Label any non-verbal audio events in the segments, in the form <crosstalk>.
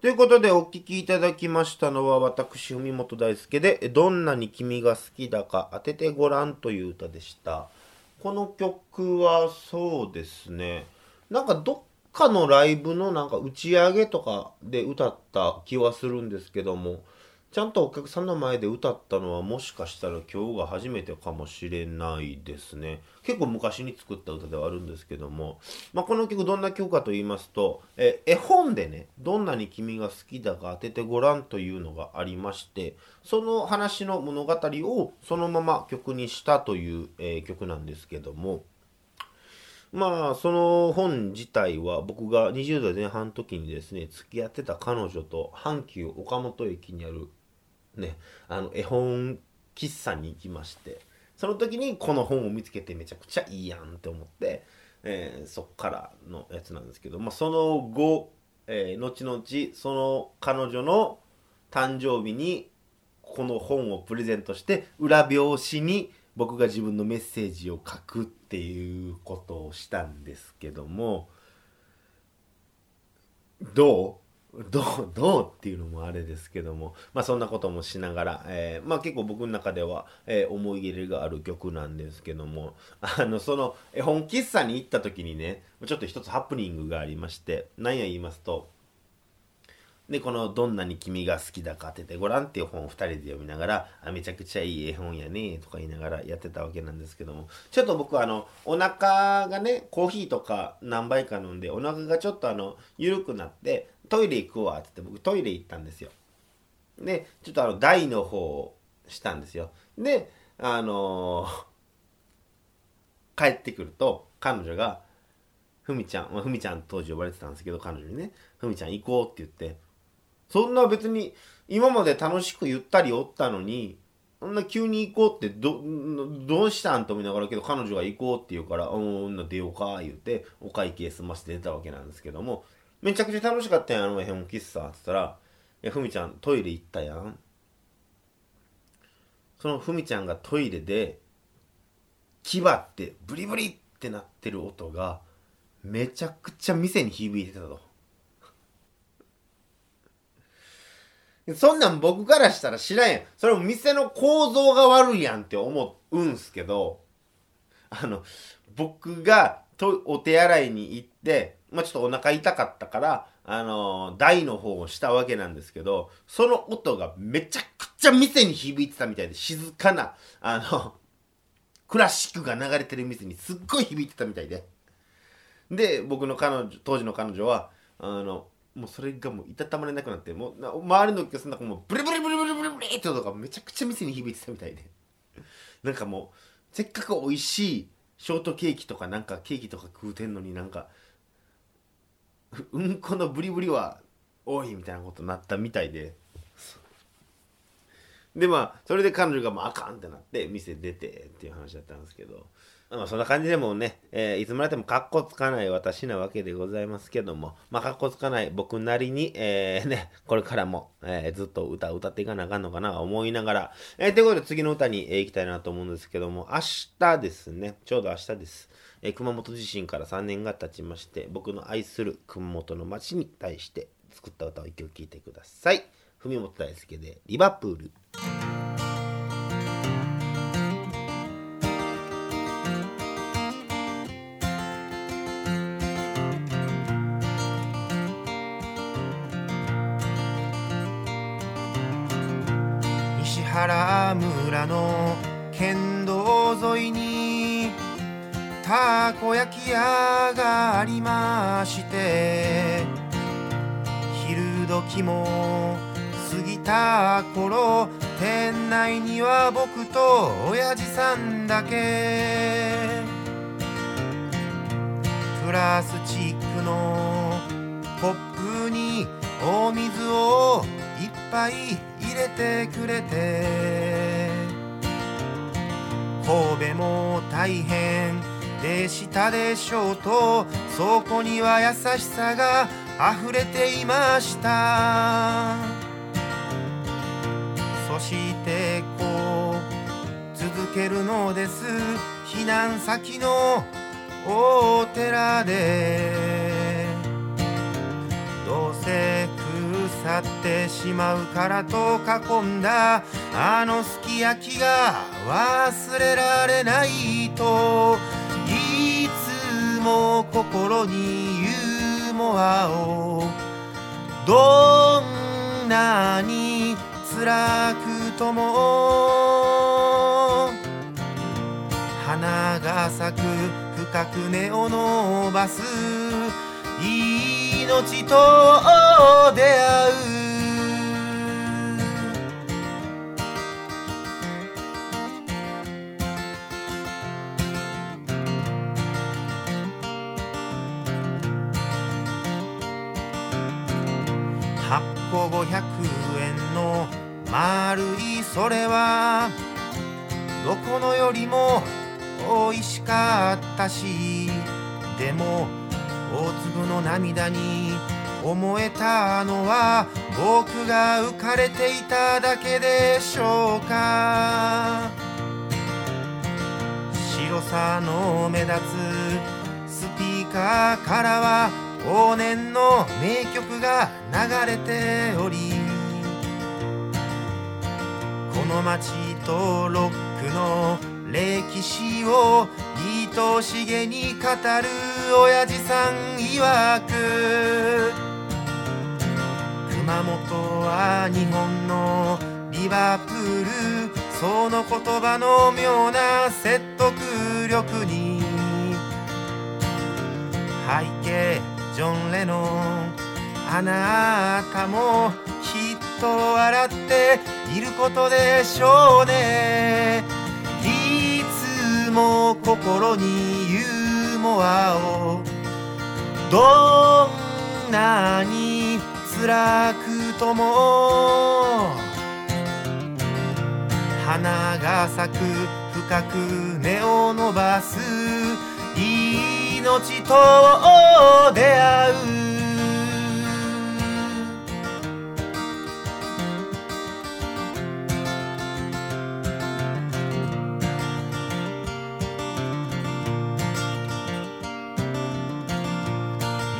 ということでお聴きいただきましたのは私、文本大輔で、どんなに君が好きだか当ててごらんという歌でした。この曲はそうですね、なんかどっかのライブのなんか打ち上げとかで歌った気はするんですけども、ちゃんとお客さんの前で歌ったのはもしかしたら今日が初めてかもしれないですね。結構昔に作った歌ではあるんですけども、まあ、この曲どんな曲かと言いますと、え絵本でね、どんなに君が好きだか当ててごらんというのがありまして、その話の物語をそのまま曲にしたという、えー曲なんですけども、まあその本自体は僕が20代前半の時にですね付き合ってた彼女と阪急岡本駅にあるねあの絵本喫茶に行きましてその時にこの本を見つけてめちゃくちゃいいやんって思って、えーそっからのやつなんですけど、まあ、その後、えー後々その彼女の誕生日にこの本をプレゼントして裏表紙に僕が自分のメッセージを書くっていうことをしたんですけどもどう？どう <laughs> どうっていうのもあれですけどもまあそんなこともしながら、えーまあ結構僕の中では、えー思い入れがある曲なんですけどもあのその絵本喫茶に行った時にねちょっと一つハプニングがありまして何や言いますとで、このどんなに君が好きだか当ててごらんっていう本を2人で読みながら、あめちゃくちゃいい絵本やねとか言いながらやってたわけなんですけども、ちょっと僕はあの、お腹がね、コーヒーとか何杯か飲んで、お腹がちょっとあの、緩くなって、トイレ行くわって言って僕トイレ行ったんですよ。で、ちょっとあの、台の方をしたんですよ。で、あのー帰ってくると、彼女が、ふみちゃん、まあ、ふみちゃん当時呼ばれてたんですけど、彼女にね、ふみちゃん行こうって言って、そんな別に今まで楽しくゆったりおったのに、そんな急に行こうってど、どうしたんと思いながらけど彼女が行こうって言うから、うん、な出ようか言って、お会計済まして出たわけなんですけども、めちゃくちゃ楽しかったやん、あの絵本喫茶って言ったら、いや、ふみちゃんトイレ行ったやん。そのふみちゃんがトイレで、牙ってブリブリってなってる音が、めちゃくちゃ店に響いてたと。そんなん僕からしたら知らんやん。それも店の構造が悪いやんって思うんすけど、あの、僕がとお手洗いに行って、まあ、ちょっとお腹痛かったから、あの台の方をしたわけなんですけど、その音がめちゃくちゃ店に響いてたみたいで、静かな、あの、クラシックが流れてる店にすっごい響いてたみたいで。で、僕の彼女、当時の彼女は、あの、もうそれがもういたたまれなくなって、もうな周りのお客さんなんかもうブリブリブリブリブリブリって音がめちゃくちゃ店に響いてたみたいで。なんかもう、せっかく美味しいショートケーキとかなんかケーキとか食うてんのになんか、うんこのブリブリは多いみたいなことになったみたいで。でまあそれで彼女がもうあかんってなって店出てっていう話だったんですけどまあそんな感じでもね、えーいつまでもカッコつかない私なわけでございますけどもまあカッコつかない僕なりに、えーねこれからも、えーずっと歌を歌っていかなあかんのかな思いながら、えーということで次の歌に、えー行きたいなと思うんですけども明日ですねちょうど明日です、えー熊本地震から3年が経ちまして僕の愛する熊本の街に対して作った歌を一曲聴いてください。文本大輔でリバプール。原村の県道沿いにたこ焼き屋がありまして昼時も過ぎた頃店内には僕と親父さんだけ。プラスチックのコップにお水をいっぱい入れてくれて。神戸も大変でしたでしょうと。そこには優しさが溢れていました。そしてこう続けるのです。避難先のお寺で。どうせ去ってしまうからと囲んだ。あのすき焼きが忘れられないと。いつも心にユーモアを。どんなに辛くとも。花が咲く深く根を伸ばす。命と出会う8個500円の丸いそれはどこのよりも美味しかったしでも大粒の涙に思えたのは僕が浮かれていただけでしょうか。白さの目立つスピーカーからは往年の名曲が流れておりこの街とロックの歴史を愛おしげに語る親父さん曰く熊本は日本のリバプールその言葉の妙な説得力に。背景ジョン・レノンあなたもきっと笑っていることでしょうね。いつも心にユーモアを。どんなに辛くとも花が咲く深く根を伸ばす命と出会う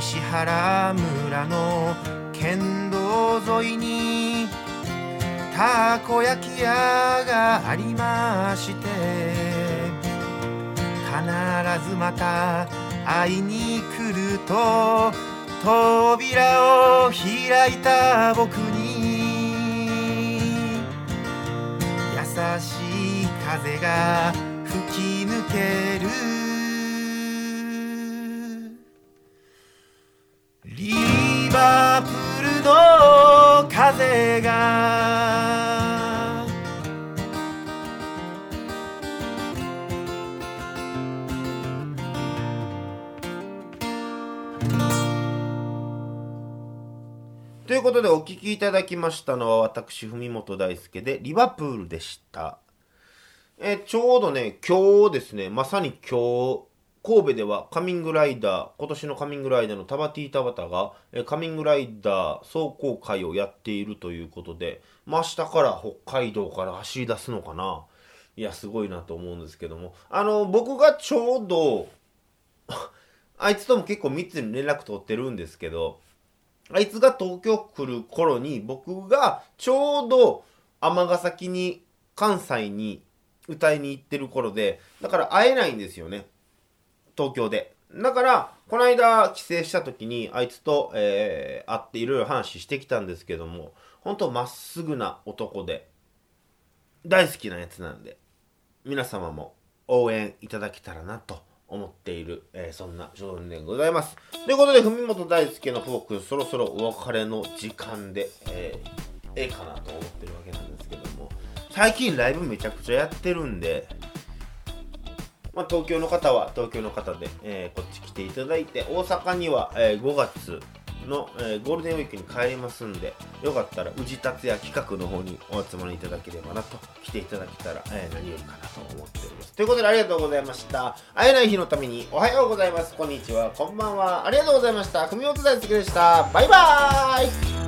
西原村の県道沿いにたこ焼き屋がありまして必ずまた会いに来ると扉を開いた僕に優しい風が吹き抜ける。の風が。ということでお聞きいただきましたのは私文本大輔でリバプールでした。えちょうどね今日ですねまさに今日神戸ではカミングライダー今年のカミングライダーのタバティータバタが、えカミングライダー走行会をやっているということで、まあ、明日から北海道から走り出すのかな。いやすごいなと思うんですけども。あの僕がちょうど <laughs> あいつとも結構密に連絡取ってるんですけどあいつが東京来る頃に僕がちょうど尼崎に関西に歌いに行ってる頃でだから会えないんですよね。東京でだからこの間帰省した時にあいつと、えー会っていろいろ話してきたんですけども本当まっすぐな男で大好きなやつなんで皆様も応援いただけたらなと思っている、えーそんな少年でございます。ということで、文本大輔のフォーク、そろそろお別れの時間で、えーええかなと思ってるわけなんですけども、最近ライブめちゃくちゃやってるんで、まあ、東京の方は東京の方で、えーこっち来ていただいて、大阪には、えー5月の、えーゴールデンウィークに帰りますんで、よかったら宇治達也企画の方にお集まりいただければなと、来ていただけたら、えー何よりかなと思っております。ということでありがとうございました。会えない日のためにおはようございます。こんにちは。こんばんは。ありがとうございました。組み落と大好きでした。バイバーイ